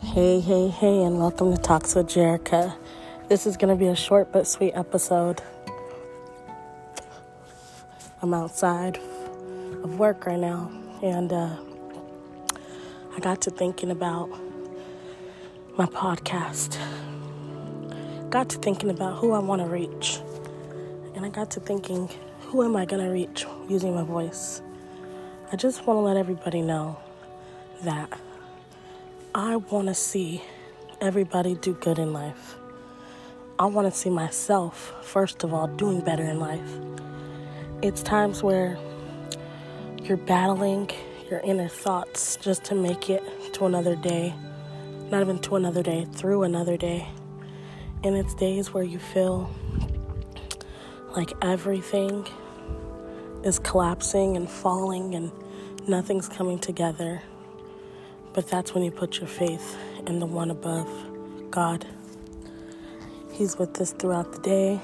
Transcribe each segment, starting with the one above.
Hey, hey, hey, and welcome to Talks with Jerica. This is going to be a short but sweet episode. I'm outside of work right now, and uh, I got to thinking about my podcast. Got to thinking about who I want to reach, and I got to thinking, who am I going to reach using my voice? I just want to let everybody know that I want to see everybody do good in life. I want to see myself, first of all, doing better in life. It's times where you're battling your inner thoughts just to make it to another day, not even to another day, through another day. And it's days where you feel like everything is collapsing and falling and nothing's coming together. But that's when you put your faith in the one above, God. He's with us throughout the day,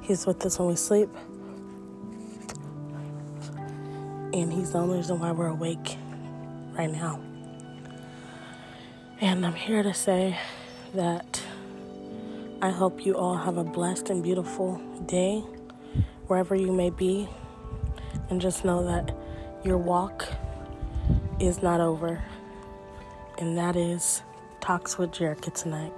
He's with us when we sleep. And He's the only reason why we're awake right now. And I'm here to say that I hope you all have a blessed and beautiful day wherever you may be. And just know that your walk is not over and that is Talks with Jerica tonight.